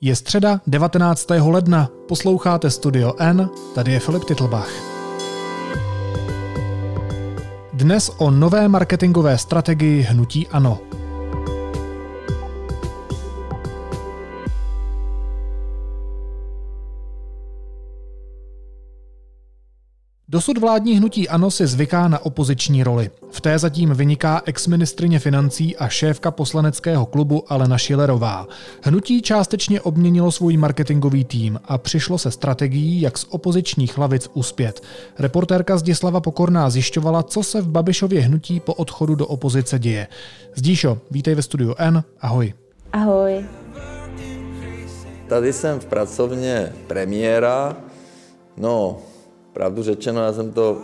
Je středa 19. ledna, posloucháte Studio N, tady je Filip Titlbach. Dnes o nové marketingové strategii hnutí ANO. Dosud vládní hnutí ANO si zvyká na opoziční roli. V té zatím vyniká exministrině financí a šéfka poslaneckého klubu Alena Šilerová. Hnutí částečně obměnilo svůj marketingový tým a přišlo se strategií, jak z opozičních lavic uspět. Reportérka Zdislava Pokorná zjišťovala, co se v Babišově hnutí po odchodu do opozice děje. Zdíšo, vítej ve studiu N, ahoj. Ahoj. Tady jsem v pracovně premiéra. No, Pravdu řečeno, já jsem to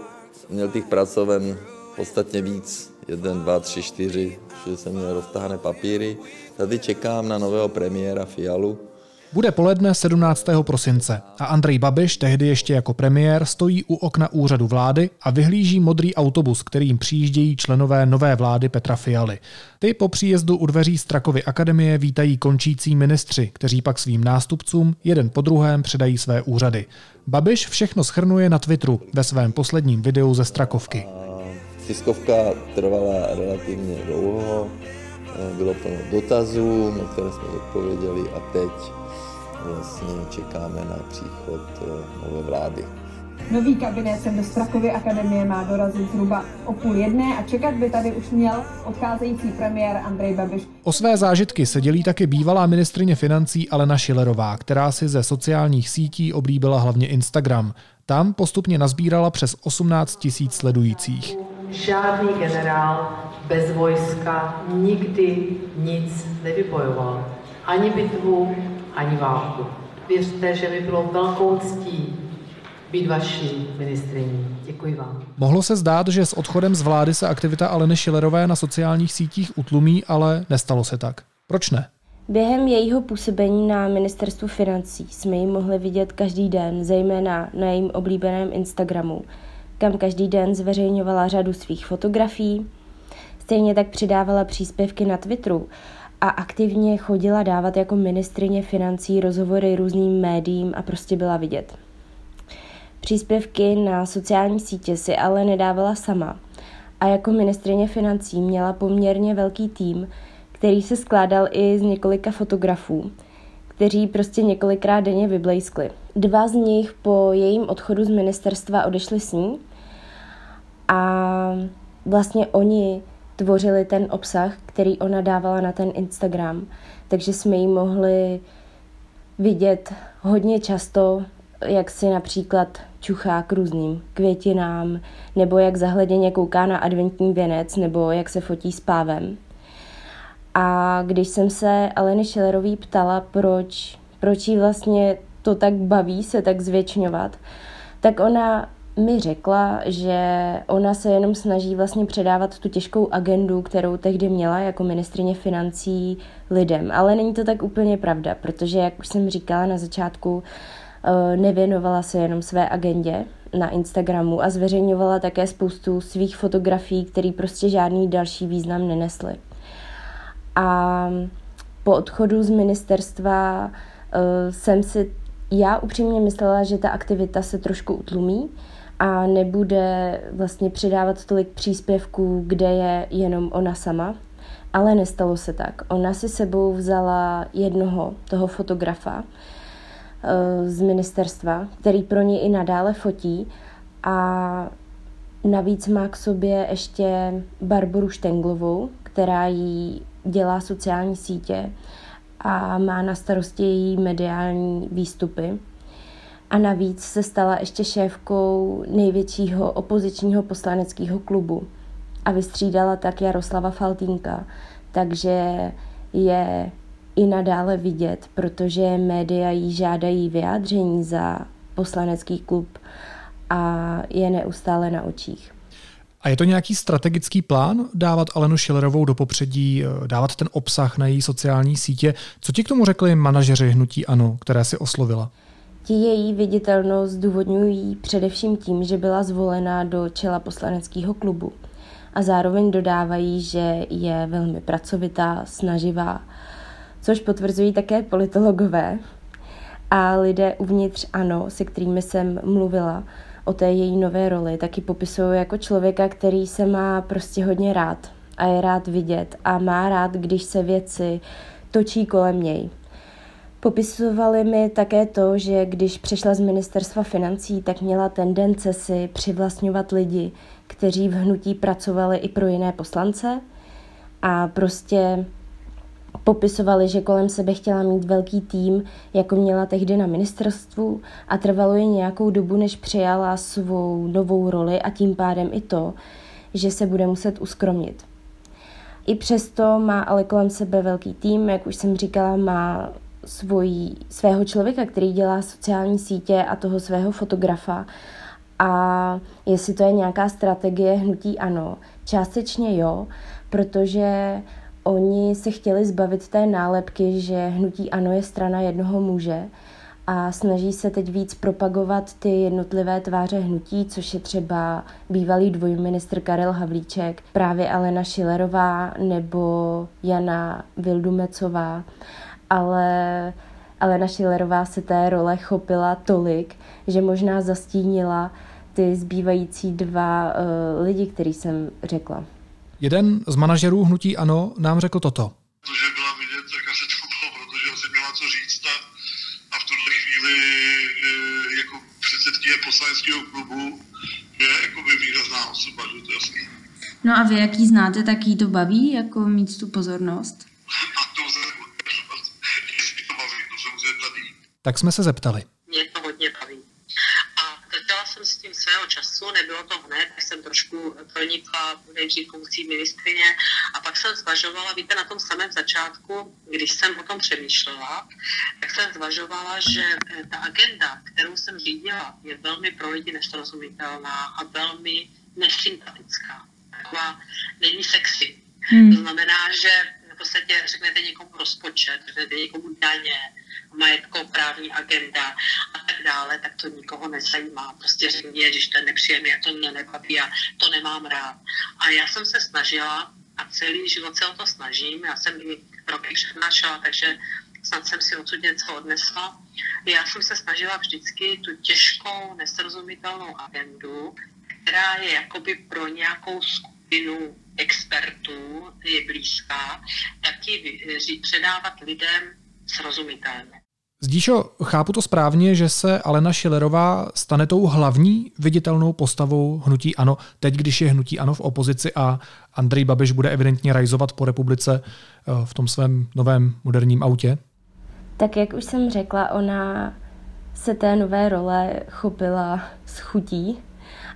měl těch pracoven podstatně víc. Jeden, dva, tři, čtyři, že jsem měl roztahané papíry. Tady čekám na nového premiéra Fialu, bude poledne 17. prosince a Andrej Babiš, tehdy ještě jako premiér, stojí u okna úřadu vlády a vyhlíží modrý autobus, kterým přijíždějí členové nové vlády Petra Fialy. Ty po příjezdu u dveří Strakovy akademie vítají končící ministři, kteří pak svým nástupcům jeden po druhém předají své úřady. Babiš všechno schrnuje na Twitteru ve svém posledním videu ze Strakovky. Tiskovka trvala relativně dlouho, bylo plno dotazů, na které jsme odpověděli a teď vlastně čekáme na příchod eh, nové vlády. Nový kabinet sem do Strakovy akademie má dorazit zhruba o půl jedné a čekat by tady už měl odcházející premiér Andrej Babiš. O své zážitky se dělí také bývalá ministrině financí Alena Šilerová, která si ze sociálních sítí oblíbila hlavně Instagram. Tam postupně nazbírala přes 18 tisíc sledujících. Žádný generál bez vojska nikdy nic nevybojoval. Ani bitvu, ani válku. Věřte, že mi bylo velkou ctí být vaší ministriní. Děkuji vám. Mohlo se zdát, že s odchodem z vlády se aktivita Aleny Šilerové na sociálních sítích utlumí, ale nestalo se tak. Proč ne? Během jejího působení na ministerstvu financí jsme ji mohli vidět každý den, zejména na jejím oblíbeném Instagramu, kam každý den zveřejňovala řadu svých fotografií. Stejně tak přidávala příspěvky na Twitteru a aktivně chodila dávat jako ministrině financí rozhovory různým médiím a prostě byla vidět. Příspěvky na sociální sítě si ale nedávala sama a jako ministrině financí měla poměrně velký tým, který se skládal i z několika fotografů, kteří prostě několikrát denně vyblejskli. Dva z nich po jejím odchodu z ministerstva odešli s ní a vlastně oni tvořili ten obsah, který ona dávala na ten Instagram. Takže jsme ji mohli vidět hodně často, jak si například čuchá k různým květinám, nebo jak zahleděně kouká na adventní věnec, nebo jak se fotí s pávem. A když jsem se Aleny Schillerový ptala, proč, proč jí vlastně to tak baví se tak zvětšňovat, tak ona mi řekla, že ona se jenom snaží vlastně předávat tu těžkou agendu, kterou tehdy měla jako ministrině financí lidem. Ale není to tak úplně pravda, protože, jak už jsem říkala na začátku, eh, nevěnovala se jenom své agendě na Instagramu a zveřejňovala také spoustu svých fotografií, které prostě žádný další význam nenesly. A po odchodu z ministerstva uh, jsem si já upřímně myslela, že ta aktivita se trošku utlumí, a nebude vlastně přidávat tolik příspěvků, kde je jenom ona sama. Ale nestalo se tak. Ona si sebou vzala jednoho toho fotografa eh, z ministerstva, který pro ní i nadále fotí a navíc má k sobě ještě Barboru Štenglovou, která jí dělá sociální sítě a má na starosti její mediální výstupy a navíc se stala ještě šéfkou největšího opozičního poslaneckého klubu a vystřídala tak Jaroslava Faltínka, takže je i nadále vidět, protože média jí žádají vyjádření za poslanecký klub a je neustále na očích. A je to nějaký strategický plán dávat Alenu Schillerovou do popředí, eh, dávat ten obsah na její sociální sítě? Co ti k tomu řekli manažeři Hnutí Ano, které si oslovila? Ti její viditelnost zdůvodňují především tím, že byla zvolena do čela poslaneckého klubu a zároveň dodávají, že je velmi pracovitá, snaživá, což potvrzují také politologové a lidé uvnitř ANO, se kterými jsem mluvila o té její nové roli, taky popisují jako člověka, který se má prostě hodně rád a je rád vidět a má rád, když se věci točí kolem něj. Popisovali mi také to, že když přešla z ministerstva financí, tak měla tendence si přivlastňovat lidi, kteří v hnutí pracovali i pro jiné poslance a prostě popisovali, že kolem sebe chtěla mít velký tým, jako měla tehdy na ministerstvu a trvalo jí nějakou dobu, než přijala svou novou roli a tím pádem i to, že se bude muset uskromnit. I přesto má ale kolem sebe velký tým, jak už jsem říkala, má svojí, svého člověka, který dělá sociální sítě a toho svého fotografa. A jestli to je nějaká strategie hnutí ano, částečně jo, protože oni se chtěli zbavit té nálepky, že hnutí ano je strana jednoho muže a snaží se teď víc propagovat ty jednotlivé tváře hnutí, což je třeba bývalý dvojministr Karel Havlíček, právě Alena Šilerová nebo Jana Vildumecová ale Alena Šilerová se té role chopila tolik, že možná zastínila ty zbývající dva uh, lidi, který jsem řekla. Jeden z manažerů hnutí Ano nám řekl toto. Protože byla vidět, jaká se to bylo, protože asi měla co říct a, a v tuhle chvíli e, jako předsedkyně poslaneckého klubu je jakoby výrazná osoba, že to je jasný. No a vy, jaký znáte, tak jí to baví, jako mít tu pozornost? Tak jsme se zeptali. Mě to hodně baví. A začala jsem s tím svého času, nebylo to hned, tak jsem trošku pronikla nejdřív funkcí ministrině a pak jsem zvažovala, víte, na tom samém začátku, když jsem o tom přemýšlela, tak jsem zvažovala, že eh, ta agenda, kterou jsem řídila, je velmi pro lidi nesrozumitelná a velmi nesympatická. Taková není sexy. Hmm. To znamená, že v podstatě řeknete někomu rozpočet, řeknete někomu daně, majetkoprávní agenda a tak dále, tak to nikoho nezajímá. Prostě řekni, když to je nepříjemné, to mě nebaví a to nemám rád. A já jsem se snažila a celý život se o to snažím. Já jsem i roky přednášela, takže snad jsem si odsud něco odnesla. Já jsem se snažila vždycky tu těžkou, nesrozumitelnou agendu, která je jakoby pro nějakou skupinu expertů, je blízká, tak ji předávat lidem srozumitelně. Zdíšo, chápu to správně, že se Alena Šilerová stane tou hlavní viditelnou postavou hnutí ANO, teď, když je hnutí ANO v opozici a Andrej Babiš bude evidentně rajzovat po republice eh, v tom svém novém moderním autě? Tak jak už jsem řekla, ona se té nové role chopila s chutí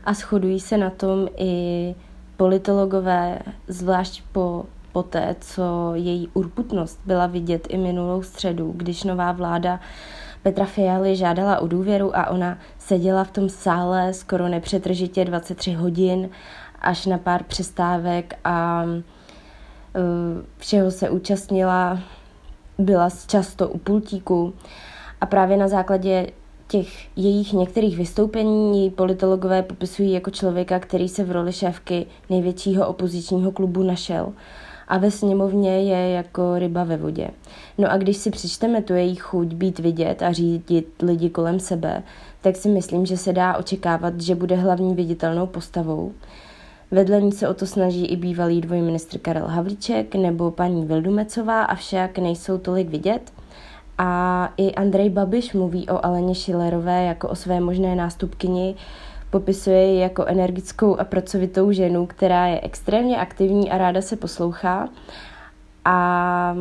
a shodují se na tom i politologové, zvlášť po poté, co její urputnost byla vidět i minulou středu, když nová vláda Petra Fialy žádala o důvěru a ona seděla v tom sále skoro nepřetržitě 23 hodin až na pár přestávek a e, všeho se účastnila, byla často u pultíku a právě na základě těch jejich některých vystoupení její politologové popisují jako člověka, který se v roli šéfky největšího opozičního klubu našel a ve sněmovně je jako ryba ve vodě. No a když si přečteme tu její chuť být vidět a řídit lidi kolem sebe, tak si myslím, že se dá očekávat, že bude hlavní viditelnou postavou. Vedle ní se o to snaží i bývalý dvojministr Karel Havlíček nebo paní Vildumecová, avšak nejsou tolik vidět. A i Andrej Babiš mluví o Aleně Šilerové jako o své možné nástupkyni, Popisuje ji jako energickou a pracovitou ženu, která je extrémně aktivní a ráda se poslouchá a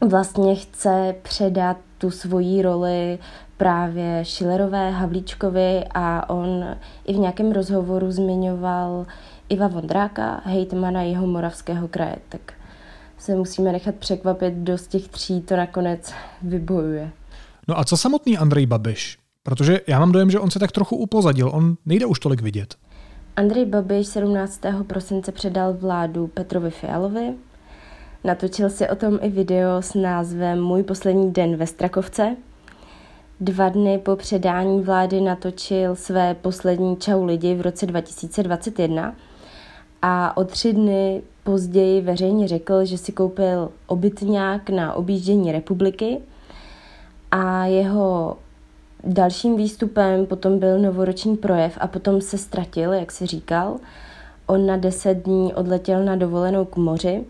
vlastně chce předat tu svoji roli právě Šilerové, Havlíčkovi a on i v nějakém rozhovoru zmiňoval Iva Vondráka, hejtmana jeho moravského kraje, tak se musíme nechat překvapit, kdo z těch tří to nakonec vybojuje. No a co samotný Andrej Babiš? Protože já mám dojem, že on se tak trochu upozadil, on nejde už tolik vidět. Andrej Babiš 17. prosince předal vládu Petrovi Fialovi. Natočil si o tom i video s názvem Můj poslední den ve Strakovce. Dva dny po předání vlády natočil své poslední Čau lidi v roce 2021 a o tři dny později veřejně řekl, že si koupil obytňák na objíždění republiky a jeho dalším výstupem potom byl novoroční projev a potom se ztratil, jak si říkal. On na deset dní odletěl na dovolenou k moři.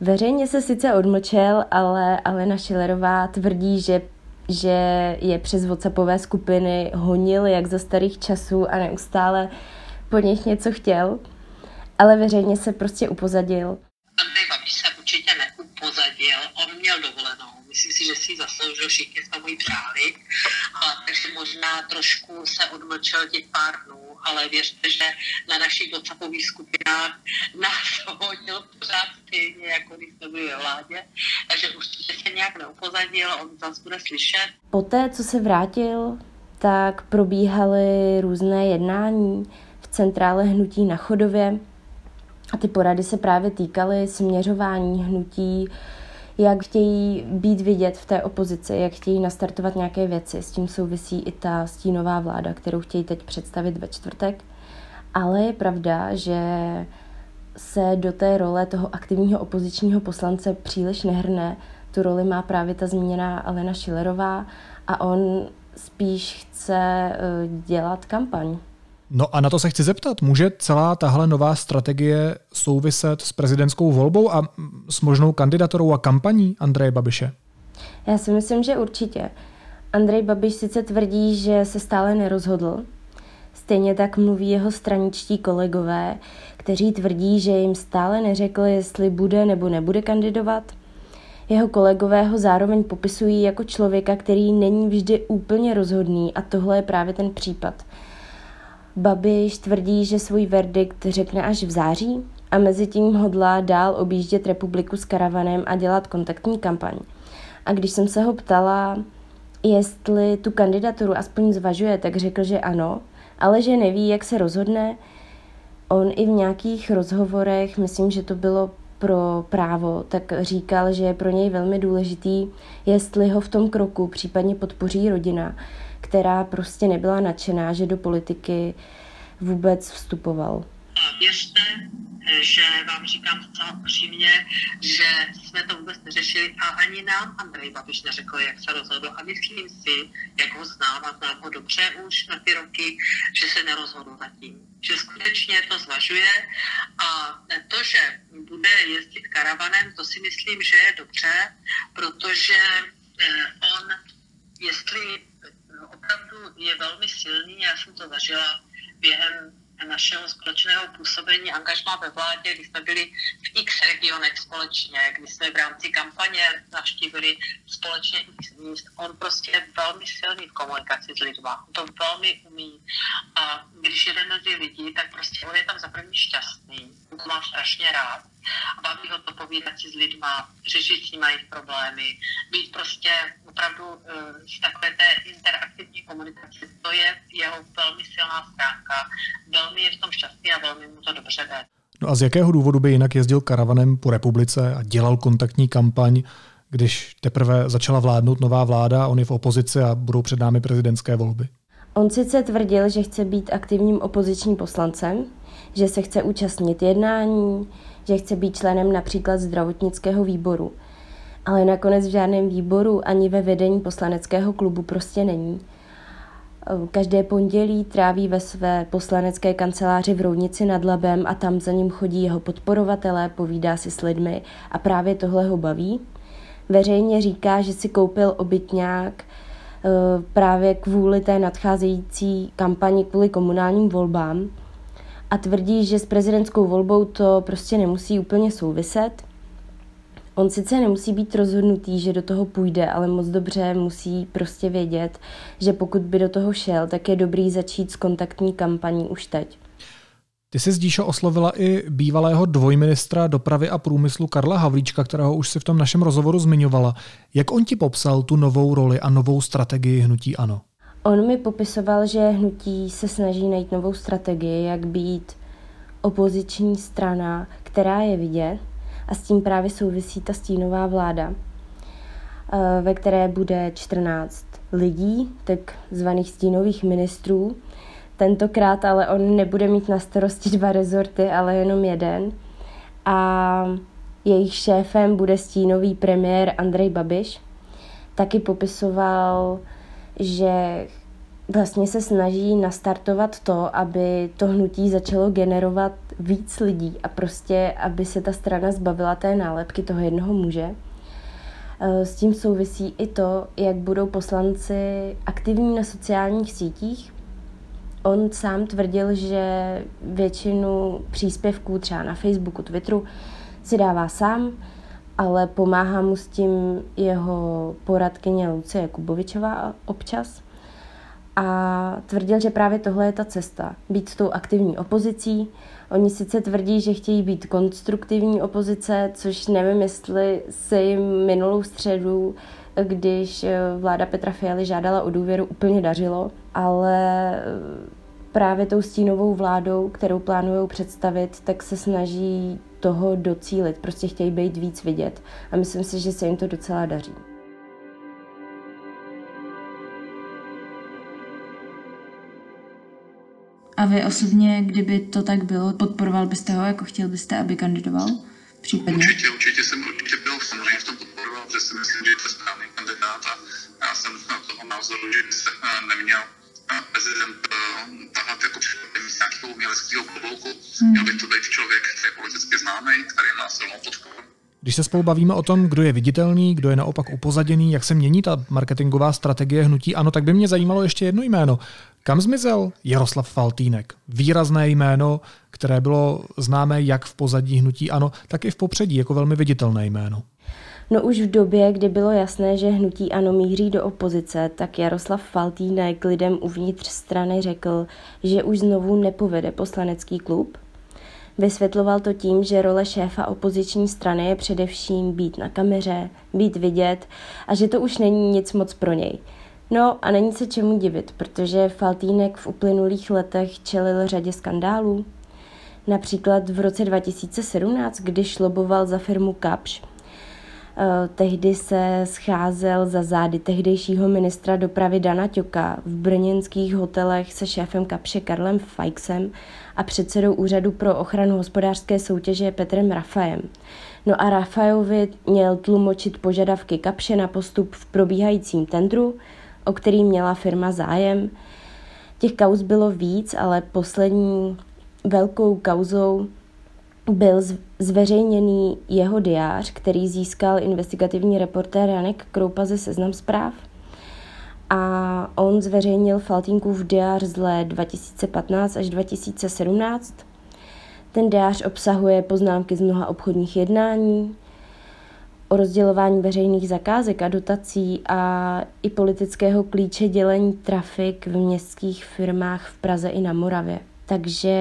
Veřejně se sice odmlčel, ale Alena Šilerová tvrdí, že, že je přes WhatsAppové skupiny honil jak za starých časů a neustále po nich něco chtěl, ale veřejně se prostě upozadil. Andrej Babiš se určitě neupozadil, on měl dovolenou. Myslím si, že si zasloužil, všichni jsme mu ji přáli, a takže možná trošku se odmlčel těch pár dnů, ale věřte, že na našich WhatsAppových skupinách nás hodil pořád stejně, jako když jsme byli ve vládě, takže určitě se nějak neupozadil, on zase bude slyšet. Poté, co se vrátil, tak probíhaly různé jednání v centrále hnutí na Chodově. A ty porady se právě týkaly směřování hnutí, jak chtějí být vidět v té opozici, jak chtějí nastartovat nějaké věci. S tím souvisí i ta stínová vláda, kterou chtějí teď představit ve čtvrtek. Ale je pravda, že se do té role toho aktivního opozičního poslance příliš nehrne. Tu roli má právě ta zmíněná Alena Šilerová a on spíš chce eh, dělat kampaň. No a na to se chci zeptat, může celá tahle nová strategie souviset s prezidentskou volbou a s možnou kandidaturou a kampaní Andreje Babiše? Já si myslím, že určitě. Andrej Babiš sice tvrdí, že se stále nerozhodl, stejně tak mluví jeho straničtí kolegové, kteří tvrdí, že jim stále neřekl, jestli bude nebo nebude kandidovat. Jeho kolegové ho zároveň popisují jako člověka, který není vždy úplně rozhodný a tohle je právě ten případ – Babiš tvrdí, že svůj verdikt řekne až v září a mezi tím hodlá dál objíždět republiku s karavanem a dělat kontaktní kampaň. A když jsem se ho ptala, jestli tu kandidaturu aspoň zvažuje, tak řekl, že ano, ale že neví, jak se rozhodne. On i v nějakých rozhovorech, myslím, že to bylo pro právo, tak říkal, že je pro něj velmi důležitý, jestli ho v tom kroku případně podpoří rodina, která prostě nebyla nadšená, že do politiky vůbec vstupoval. Věřte, že vám říkám zcela upřímně, že jsme to vůbec neřešili a ani nám Andrej Babiš neřekl, jak se rozhodl. A myslím si, jak ho znám a znám ho dobře už na ty roky, že se nerozhodl zatím. Že skutečně to zvažuje a to, že bude jezdit karavanem, to si myslím, že je dobře, protože eh, on, jestli opravdu je velmi silný, já jsem to zažila během našeho společného působení angažmá ve vládě, kdy jsme byli v x regionech společně, kdy jsme v rámci kampaně navštívili společně x míst. On prostě je velmi silný v komunikaci s lidmi. On to velmi umí. A když jede mezi lidi, tak prostě on je tam za první šťastný. To má strašně rád. A baví ho to povídat si s lidma, řešit s nimi jejich problémy, být prostě opravdu uh, z takové té interaktivní komunikace. To je jeho velmi silná stránka. Velmi je v tom šťastný a velmi mu to dobře jde. No a z jakého důvodu by jinak jezdil karavanem po republice a dělal kontaktní kampaň, když teprve začala vládnout nová vláda, on je v opozici a budou před námi prezidentské volby? On sice tvrdil, že chce být aktivním opozičním poslancem, že se chce účastnit jednání, že chce být členem například zdravotnického výboru. Ale nakonec v žádném výboru ani ve vedení poslaneckého klubu prostě není. Každé pondělí tráví ve své poslanecké kanceláři v Roudnici nad Labem a tam za ním chodí jeho podporovatelé, povídá si s lidmi a právě tohle ho baví. Veřejně říká, že si koupil obytňák právě kvůli té nadcházející kampani kvůli komunálním volbám a tvrdí, že s prezidentskou volbou to prostě nemusí úplně souviset. On sice nemusí být rozhodnutý, že do toho půjde, ale moc dobře musí prostě vědět, že pokud by do toho šel, tak je dobrý začít s kontaktní kampaní už teď. Ty jsi zdíšo oslovila i bývalého dvojministra dopravy a průmyslu Karla Havlíčka, kterého už si v tom našem rozhovoru zmiňovala. Jak on ti popsal tu novou roli a novou strategii hnutí ANO? On mi popisoval, že hnutí se snaží najít novou strategii, jak být opoziční strana, která je vidět a s tím právě souvisí ta stínová vláda, eh, ve které bude 14 lidí, takzvaných stínových ministrů. Tentokrát ale on nebude mít na starosti dva rezorty, ale jenom jeden. a jejich šéfem bude stínový premiér Andrej Babiš. Taky popisoval, že vlastně se snaží nastartovat to, aby to hnutí začalo generovat víc lidí a prostě, aby se ta strana zbavila té nálepky toho jednoho muže. Eh, s tím souvisí i to, jak budou poslanci aktivní na sociálních sítích. On sám tvrdil, že většinu příspěvků třeba na Facebooku, Twitteru si dává sám, ale pomáhá mu s tím jeho poradkyně Lucie Kubovičová občas. A tvrdil, že právě tohle je ta cesta. Být s tou aktivní opozicí. Oni sice tvrdí, že chtějí být konstruktivní opozice, což nevím, jestli se jim minulou středu, když vláda Petra Fialy žádala o důvěru, úplně dařilo, ale eh, právě tou stínovou vládou, kterou plánují představit, tak se snaží toho docílit. Prostě chtějí být víc vidět a myslím si, že se jim to docela daří. A vy osobně, kdyby to tak bylo, podporoval byste ho, jako chtěl byste, aby kandidoval? Případně? Určitě, určitě jsem určitě byl samozřejmě v tom podporoval, protože si myslím, že je to správný kandidát a já jsem toho názoru, že by se eh, neměl eh, prezident eh, tahat jako z nějakého uměleckého klobouku. Hmm. Měl by to být člověk, který je politicky známý, který má silnou podporu. Když se spolu bavíme o tom, kdo je viditelný, kdo je naopak upozaděný, jak se mění ta marketingová strategie hnutí ANO, tak by mě zajímalo ještě jedno jméno. Kam zmizel Jaroslav Faltýnek? Výrazné jméno, které bylo známé jak v pozadí hnutí ANO, tak i v popředí jako velmi viditelné jméno. No už v době, kdy bylo jasné, že hnutí ANO míří do opozice, tak Jaroslav Faltýnek lidem uvnitř strany řekl, že už znovu nepovede poslanecký klub. Vysvětloval to tím, že role šéfa opoziční strany je především být na kameře, být vidět a že to už není nic moc pro něj – No a není se čemu divit, protože Faltýnek v uplynulých letech čelil řadě skandálů. Například v roce 2017, když loboval za firmu Kapš, eh, Tehdy se scházel za zády tehdejšího ministra dopravy Dana Ťoka v brněnských hotelech se šéfem Kapše Karlem Fajksem a předsedou Úřadu pro ochranu hospodářské soutěže Petrem Rafajem. No a Rafajovi měl tlumočit požadavky Kapše na postup v probíhajícím tendru, o který měla firma zájem. Těch kauz bylo víc, ale poslední velkou kauzou byl zveřejněný jeho diář, který získal investigativní reportér Janek Kroupa ze Seznam zpráv. A on zveřejnil Faltínkův diář z let 2015 až 2017. Ten diář obsahuje poznámky z mnoha obchodních jednání, o rozdělování veřejných zakázek a dotací a i politického klíče dělení trafik v městských firmách v Praze i na Moravě. Takže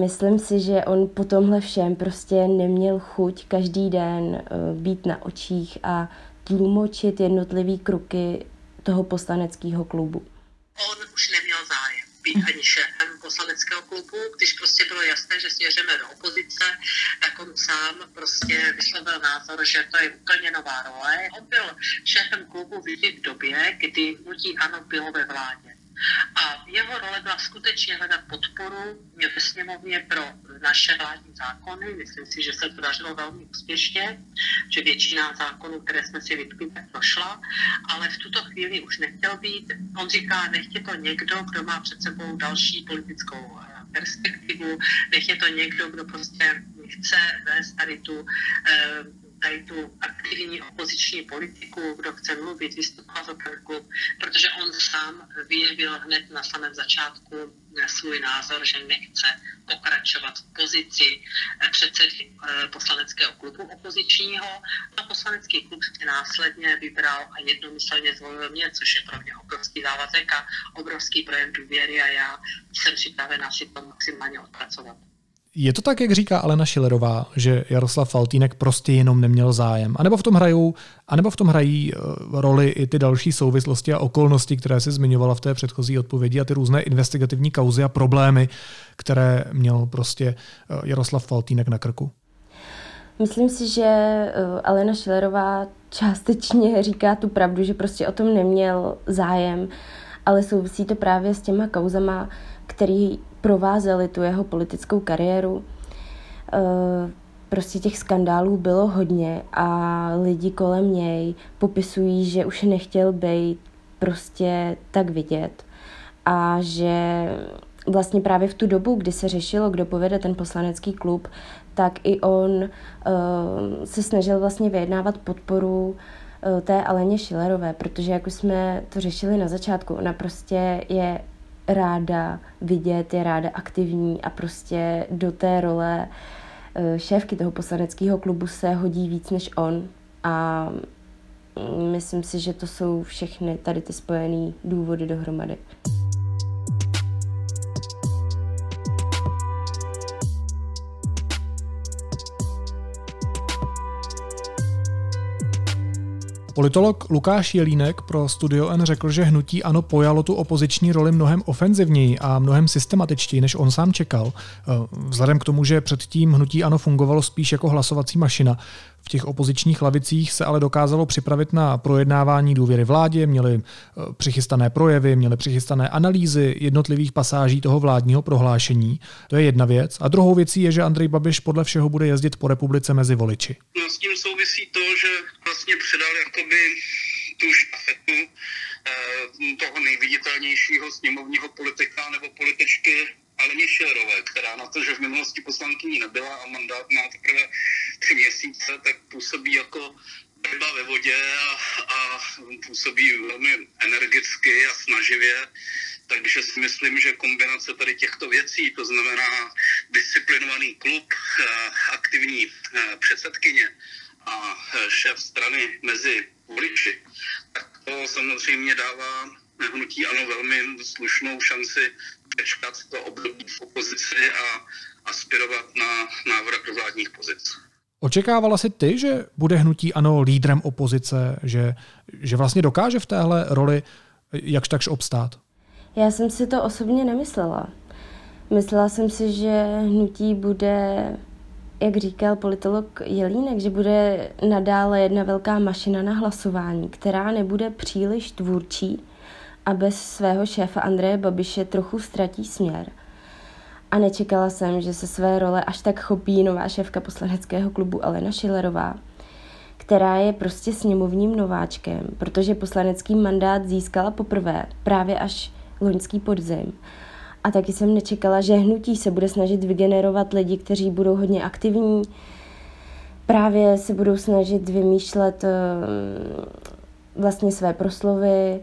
myslím si, že on po tomhle všem prostě neměl chuť každý den eh, být na očích a tlumočit jednotlivý kruky toho poslaneckého klubu. On už neměl zájem být ani šéfem poslaneckého klubu, když prostě bylo jasné, že směřujeme do opozice, tak on sám prostě vyslovil názor, že to je úplně nová role. On byl šéfem klubu v době, kdy hnutí ANO bylo ve vládě. A jeho role byla skutečně hledat podporu ve sněmovně pro naše vládní zákony. Myslím si, že se to dařilo velmi úspěšně, že většina zákonů, které jsme si vytkli, tak prošla, ale v tuto chvíli už nechtěl být. On říká, nechtě to někdo, kdo má před sebou další politickou eh, perspektivu, nech je to někdo, kdo prostě chce vést tady tu eh, tady tu aktivní opoziční politiku, kdo chce mluvit, vystupovat za klub, protože on sám vyjevil hned na samém začátku svůj názor, že nechce pokračovat v pozici eh, předsedy eh, poslaneckého klubu opozičního. A poslanecký klub si následně vybral a jednomyslně zvolil mě, což je pro mě obrovský závazek a obrovský projev důvěry a já jsem připravena si to maximálně odpracovat. Je to tak, jak říká Alena Šilerová, že Jaroslav Faltýnek prostě jenom neměl zájem? A nebo v tom hrajou, a nebo v tom hrají uh, roli i ty další souvislosti a okolnosti, které se zmiňovala v té předchozí odpovědi a ty různé investigativní kauzy a problémy, které měl prostě uh, Jaroslav Faltýnek na krku? Myslím si, že uh, Alena Šilerová částečně říká tu pravdu, že prostě o tom neměl zájem, ale souvisí to právě s těma kauzama, který provázely tu jeho politickou kariéru. Eh, prostě těch skandálů bylo hodně a lidi kolem něj popisují, že už nechtěl být prostě tak vidět a že vlastně právě v tu dobu, kdy se řešilo, kdo povede ten poslanecký klub, tak i on uh, se snažil vlastně vyjednávat podporu uh, té Aleně Šilerové, protože jak už jsme to řešili na začátku, ona prostě je ráda vidět, je ráda aktivní a prostě do té role uh, šéfky toho poslaneckého klubu se hodí víc než on a myslím si, že to jsou všechny tady ty spojené důvody dohromady. Politolog Lukáš Jelínek pro Studio N řekl, že hnutí ano pojalo tu opoziční roli mnohem ofenzivněji a mnohem systematičtěji, než on sám čekal. Eh, vzhledem k tomu, že předtím hnutí ano fungovalo spíš jako hlasovací mašina, v těch opozičních lavicích se ale dokázalo připravit na projednávání důvěry vládě, měli eh, přichystané projevy, měli přichystané analýzy jednotlivých pasáží toho vládního prohlášení. To je jedna věc. A druhou věcí je, že Andrej Babiš podle všeho bude jezdit po republice mezi voliči. No, s tím souvisí to, že vlastně předal jakoby tu štafetu eh, toho nejviditelnějšího sněmovního politika nebo političky Aleně Šilerové, která na to, že v minulosti poslankyní nebyla a mandát má teprve tři měsíce, tak působí jako ryba ve vodě a, a působí velmi energicky a snaživě. Takže si myslím, že kombinace tady těchto věcí, to znamená disciplinovaný klub, eh, aktivní eh, předsedkyně a eh, šéf strany mezi voliči, tak to samozřejmě dává hnutí ano velmi slušnou šanci přečkat to období v opozici a aspirovat na návrat do vládních pozic. Očekávala si ty, že bude hnutí ano lídrem opozice, že, že vlastně dokáže v téhle roli jakž takž obstát? Já jsem si to osobně nemyslela. Myslela jsem si, že hnutí bude, jak říkal politolog Jelínek, že bude nadále jedna velká mašina na hlasování, která nebude příliš tvůrčí a bez svého šéfa Andreje Babiše trochu ztratí směr – a nečekala jsem, že se své role až tak chopí nová šéfka poslaneckého klubu Alena Šilerová, která je prostě sněmovním nováčkem, protože poslanecký mandát získala poprvé právě až loňský podzim. A taky jsem nečekala, že hnutí se bude snažit vygenerovat lidi, kteří budou hodně aktivní, právě se budou snažit vymýšlet eh, vlastně své proslovy,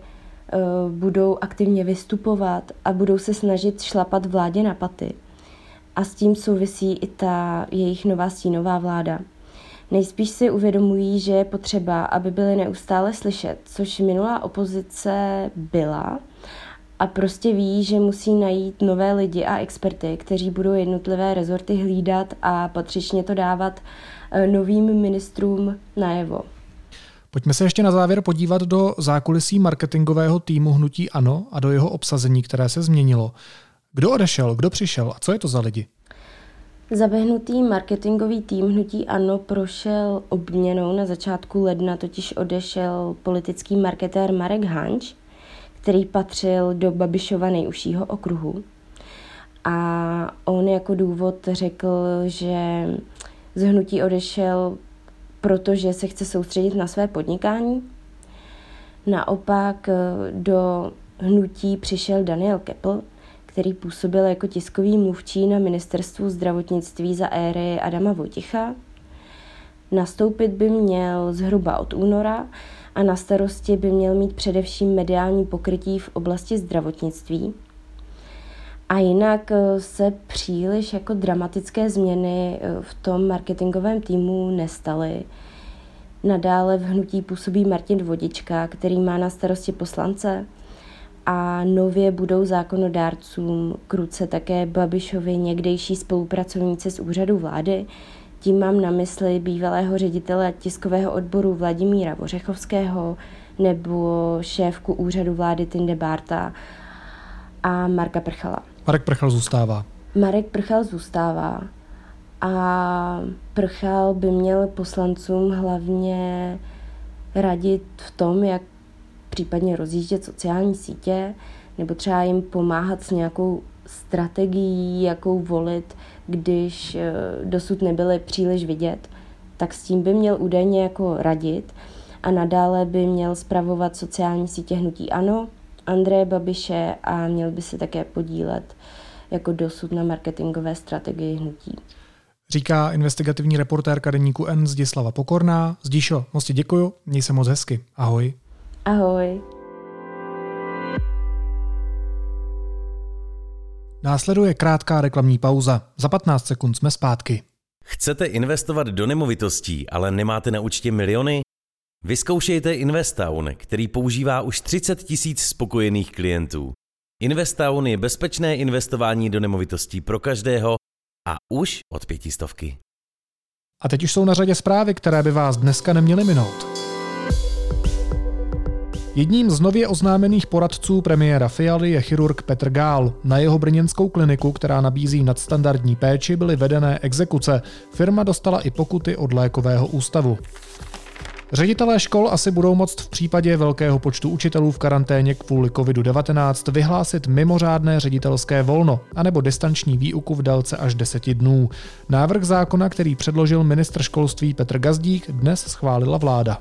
budou aktivně vystupovat a budou se snažit šlapat vládě na paty. A s tím souvisí i ta jejich nová stínová vláda. Nejspíš si uvědomují, že je potřeba, aby byly neustále slyšet, což minulá opozice byla, a prostě ví, že musí najít nové lidi a experty, kteří budou jednotlivé rezorty hlídat a patřičně to dávat eh, novým ministrům najevo. Pojďme se ještě na závěr podívat do zákulisí marketingového týmu Hnutí Ano a do jeho obsazení, které se změnilo. Kdo odešel, kdo přišel a co je to za lidi? Zabehnutý marketingový tým Hnutí Ano prošel obměnou na začátku ledna, totiž odešel politický marketér Marek Hanč, který patřil do Babišova nejužšího okruhu. A on jako důvod řekl, že z hnutí odešel protože se chce soustředit na své podnikání. Naopak eh, do hnutí přišel Daniel Kepl, který působil jako tiskový mluvčí na ministerstvu zdravotnictví za éry Adama Vojticha. Nastoupit by měl zhruba od února a na starosti by měl mít především mediální pokrytí v oblasti zdravotnictví. A jinak eh, se příliš jako dramatické změny eh, v tom marketingovém týmu nestaly. Nadále v hnutí působí Martin Vodička, který má na starosti poslance a nově budou zákonodárcům k ruce také Babišovi někdejší spolupracovníci z úřadu vlády. Tím mám na mysli bývalého ředitele tiskového odboru Vladimíra Vořechovského nebo šéfku úřadu vlády Tinde Barta a Marka Prchala. Marek Prchal zůstává. Marek Prchal zůstává. A Prchal by měl poslancům hlavně radit v tom, jak případně rozjíždět sociální sítě, nebo třeba jim pomáhat s nějakou strategií, jakou volit, když eh, dosud nebyly příliš vidět, tak s tím by měl údajně jako radit. A nadále by měl spravovat sociální sítě hnutí ANO, Andreje Babiše a měl by se také podílet jako dosud na marketingové strategii hnutí. Říká investigativní reportérka deníku N Zdislava Pokorná. Zdíšo, moc ti děkuju, měj se moc hezky. Ahoj. Ahoj. Následuje krátká reklamní pauza. Za 15 sekund jsme zpátky. Chcete investovat do nemovitostí, ale nemáte na účtě miliony? Vyzkoušejte Investown, který používá už 30 tisíc spokojených klientů. Investown je bezpečné investování do nemovitostí pro každého a už od pětistovky. A teď už jsou na řadě zprávy, které by vás dneska neměly minout. Jedním z nově oznámených poradců premiéra Fialy je chirurg Petr Gál. Na jeho brněnskou kliniku, která nabízí nadstandardní péči, byly vedené exekuce. Firma dostala i pokuty od lékového ústavu. Ředitelé škol asi budou moct v případě velkého počtu učitelů v karanténě kvůli COVID-19 vyhlásit mimořádné ředitelské volno anebo distanční výuku v délce až 10 dnů. Návrh zákona, který předložil ministr školství Petr Gazdík, dnes schválila vláda.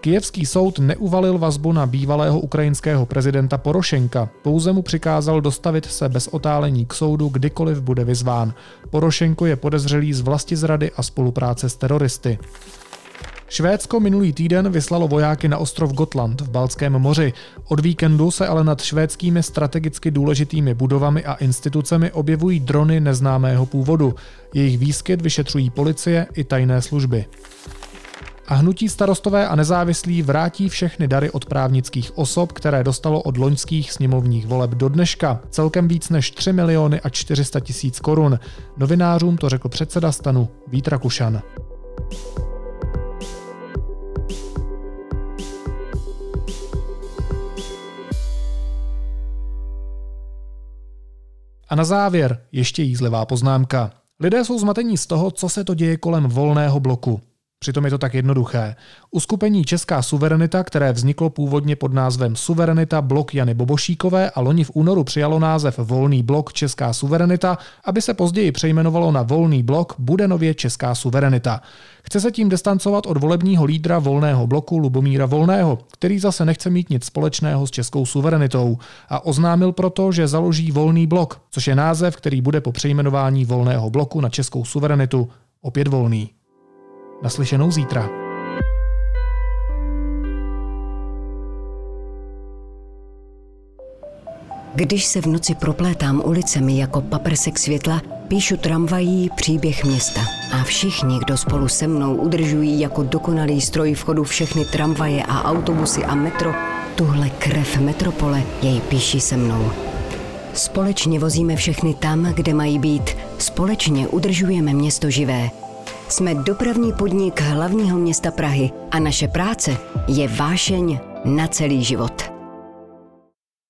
Kijevský soud neuvalil vazbu na bývalého ukrajinského prezidenta Porošenka, pouze mu přikázal dostavit se bez otálení k soudu, kdykoliv bude vyzván. Porošenko je podezřelý z vlastizrady a spolupráce s teroristy. Švédsko minulý týden vyslalo vojáky na ostrov Gotland v Balckém moři. Od víkendu se ale nad švédskými strategicky důležitými budovami a institucemi objevují drony neznámého původu. Jejich výskyt vyšetřují policie i tajné služby. A hnutí starostové a nezávislí vrátí všechny dary od právnických osob, které dostalo od loňských sněmovních voleb do dneška. Celkem víc než 3 miliony a 400 tisíc korun. Novinářům to řekl předseda stanu Vít Rakušan. A na závěr ještě jízlivá poznámka. Lidé jsou zmatení z toho, co se to děje kolem volného bloku. Přitom je to tak jednoduché. Uskupení Česká suverenita, které vzniklo původně pod názvem Suverenita blok Jany Bobošíkové a loni v únoru přijalo název Volný blok Česká suverenita, aby se později přejmenovalo na Volný blok, bude nově Česká suverenita. Chce se tím distancovat od volebního lídra Volného bloku Lubomíra Volného, který zase nechce mít nic společného s českou suverenitou a oznámil proto, že založí Volný blok, což je název, který bude po přejmenování Volného bloku na českou suverenitu opět volný. Naslyšenou zítra. Když se v noci proplétám ulicemi jako paprsek světla, píšu tramvají příběh města. A všichni, kdo spolu se mnou udržují jako dokonalý stroj v chodu všechny tramvaje a autobusy a metro, tuhle krev metropole jej píší se mnou. Společně vozíme všechny tam, kde mají být. Společně udržujeme město živé. Jsme dopravní podnik hlavního města Prahy a naše práce je vášeň na celý život.